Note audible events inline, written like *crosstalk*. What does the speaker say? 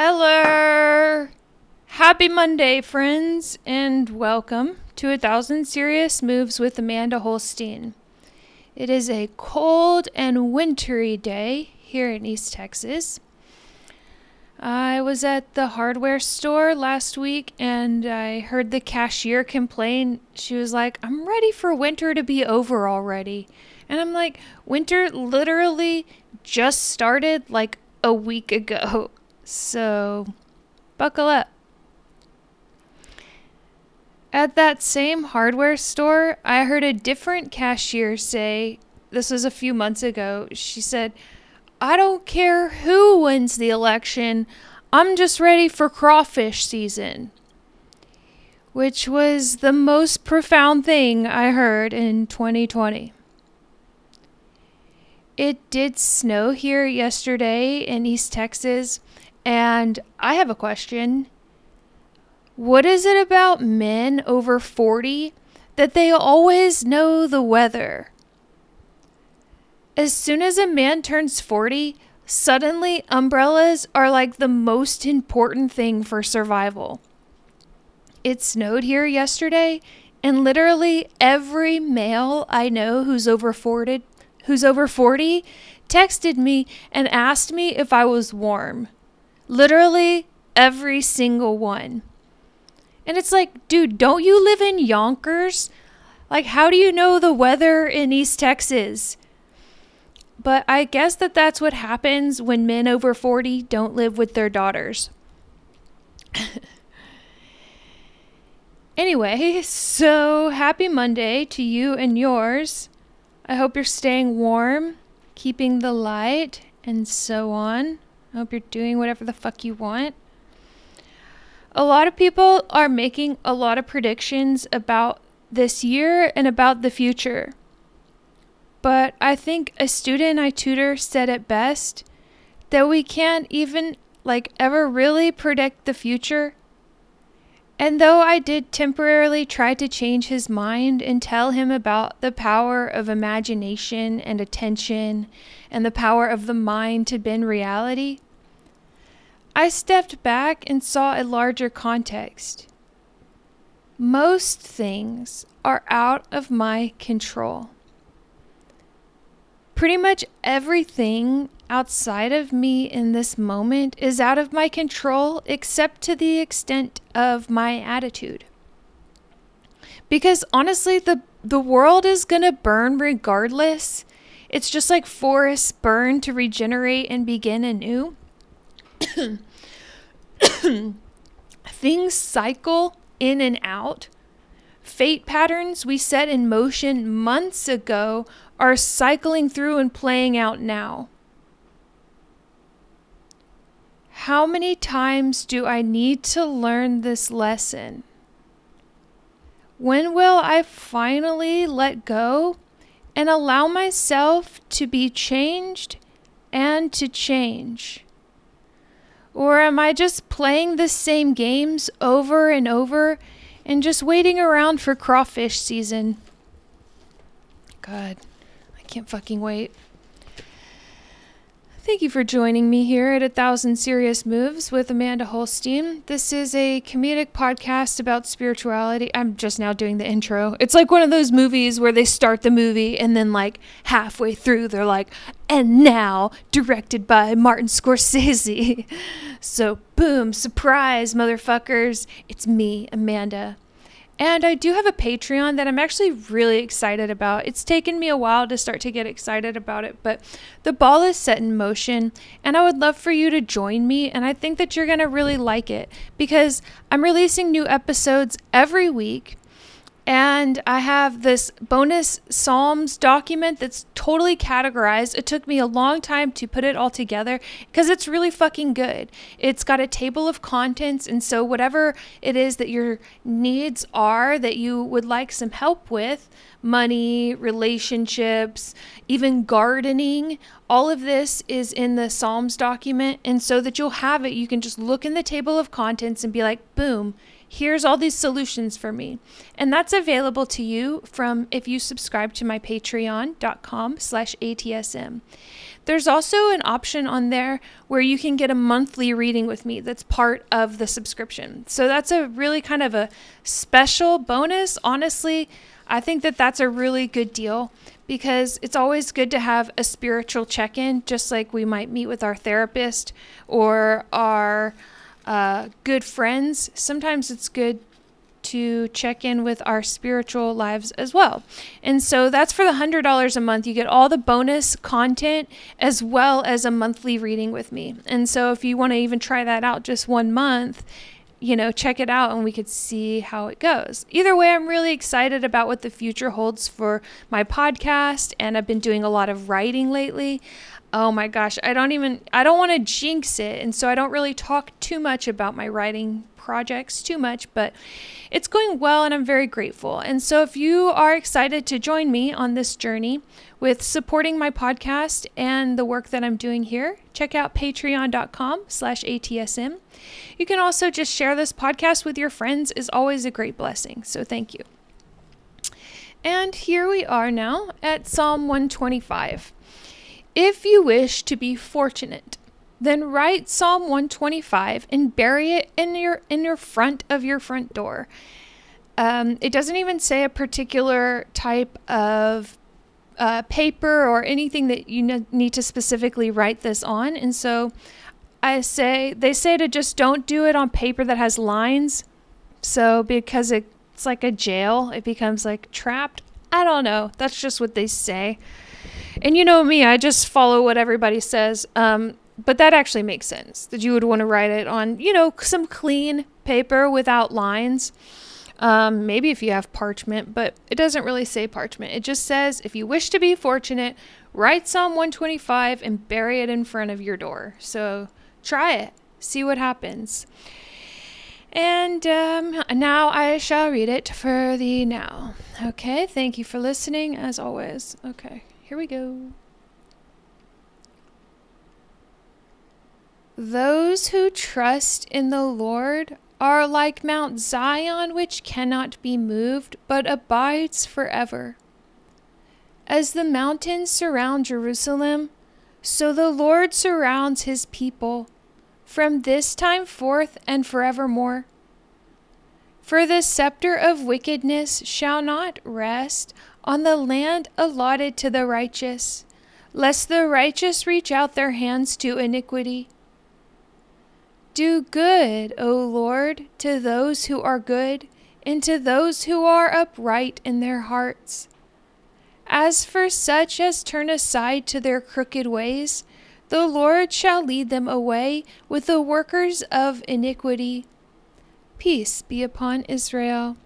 Hello! Happy Monday, friends, and welcome to A Thousand Serious Moves with Amanda Holstein. It is a cold and wintry day here in East Texas. I was at the hardware store last week and I heard the cashier complain. She was like, I'm ready for winter to be over already. And I'm like, winter literally just started like a week ago. So buckle up. At that same hardware store, I heard a different cashier say, this was a few months ago, she said, I don't care who wins the election, I'm just ready for crawfish season. Which was the most profound thing I heard in 2020. It did snow here yesterday in East Texas, and I have a question. What is it about men over 40 that they always know the weather? As soon as a man turns 40, suddenly umbrellas are like the most important thing for survival. It snowed here yesterday, and literally every male I know who's over 40, who's over 40 texted me and asked me if I was warm. Literally every single one. And it's like, dude, don't you live in Yonkers? Like, how do you know the weather in East Texas? But I guess that that's what happens when men over 40 don't live with their daughters. *laughs* anyway, so happy Monday to you and yours. I hope you're staying warm, keeping the light, and so on. I hope you're doing whatever the fuck you want. A lot of people are making a lot of predictions about this year and about the future. But I think a student I tutor said it best that we can't even like ever really predict the future. And though I did temporarily try to change his mind and tell him about the power of imagination and attention and the power of the mind to bend reality, I stepped back and saw a larger context. Most things are out of my control. Pretty much everything outside of me in this moment is out of my control except to the extent of my attitude. Because honestly, the, the world is going to burn regardless. It's just like forests burn to regenerate and begin anew. *coughs* Things cycle in and out. Fate patterns we set in motion months ago are cycling through and playing out now. How many times do I need to learn this lesson? When will I finally let go and allow myself to be changed and to change? Or am I just playing the same games over and over and just waiting around for crawfish season? God, I can't fucking wait. Thank you for joining me here at A Thousand Serious Moves with Amanda Holstein. This is a comedic podcast about spirituality. I'm just now doing the intro. It's like one of those movies where they start the movie and then, like, halfway through, they're like, and now directed by Martin Scorsese. *laughs* so, boom, surprise, motherfuckers. It's me, Amanda. And I do have a Patreon that I'm actually really excited about. It's taken me a while to start to get excited about it, but the ball is set in motion, and I would love for you to join me. And I think that you're going to really like it because I'm releasing new episodes every week. And I have this bonus Psalms document that's totally categorized. It took me a long time to put it all together because it's really fucking good. It's got a table of contents. And so, whatever it is that your needs are that you would like some help with money, relationships, even gardening all of this is in the Psalms document. And so that you'll have it, you can just look in the table of contents and be like, boom Here's all these solutions for me. And that's available to you from if you subscribe to my patreon.com slash ATSM. There's also an option on there where you can get a monthly reading with me that's part of the subscription. So that's a really kind of a special bonus. Honestly, I think that that's a really good deal because it's always good to have a spiritual check in, just like we might meet with our therapist or our uh, good friends. Sometimes it's good to check in with our spiritual lives as well. And so that's for the $100 a month. You get all the bonus content as well as a monthly reading with me. And so if you want to even try that out just one month, you know, check it out and we could see how it goes. Either way, I'm really excited about what the future holds for my podcast, and I've been doing a lot of writing lately. Oh my gosh, I don't even I don't want to jinx it, and so I don't really talk too much about my writing projects too much, but it's going well and I'm very grateful. And so if you are excited to join me on this journey with supporting my podcast and the work that I'm doing here, check out patreon.com slash ATSM. You can also just share this podcast with your friends is always a great blessing. So thank you. And here we are now at Psalm 125. If you wish to be fortunate, then write Psalm 125 and bury it in your in your front of your front door. Um, it doesn't even say a particular type of uh, paper or anything that you ne- need to specifically write this on, and so I say they say to just don't do it on paper that has lines. So because it, it's like a jail, it becomes like trapped. I don't know. That's just what they say. And you know me, I just follow what everybody says. Um, but that actually makes sense that you would want to write it on, you know, some clean paper without lines. Um, maybe if you have parchment, but it doesn't really say parchment. It just says, if you wish to be fortunate, write Psalm 125 and bury it in front of your door. So try it, see what happens. And um, now I shall read it for thee now. Okay, thank you for listening as always. Okay, here we go. Those who trust in the Lord are like Mount Zion, which cannot be moved, but abides forever. As the mountains surround Jerusalem, so the Lord surrounds his people from this time forth and forevermore. For the scepter of wickedness shall not rest on the land allotted to the righteous, lest the righteous reach out their hands to iniquity. Do good, O Lord, to those who are good, and to those who are upright in their hearts. As for such as turn aside to their crooked ways, the Lord shall lead them away with the workers of iniquity. Peace be upon Israel.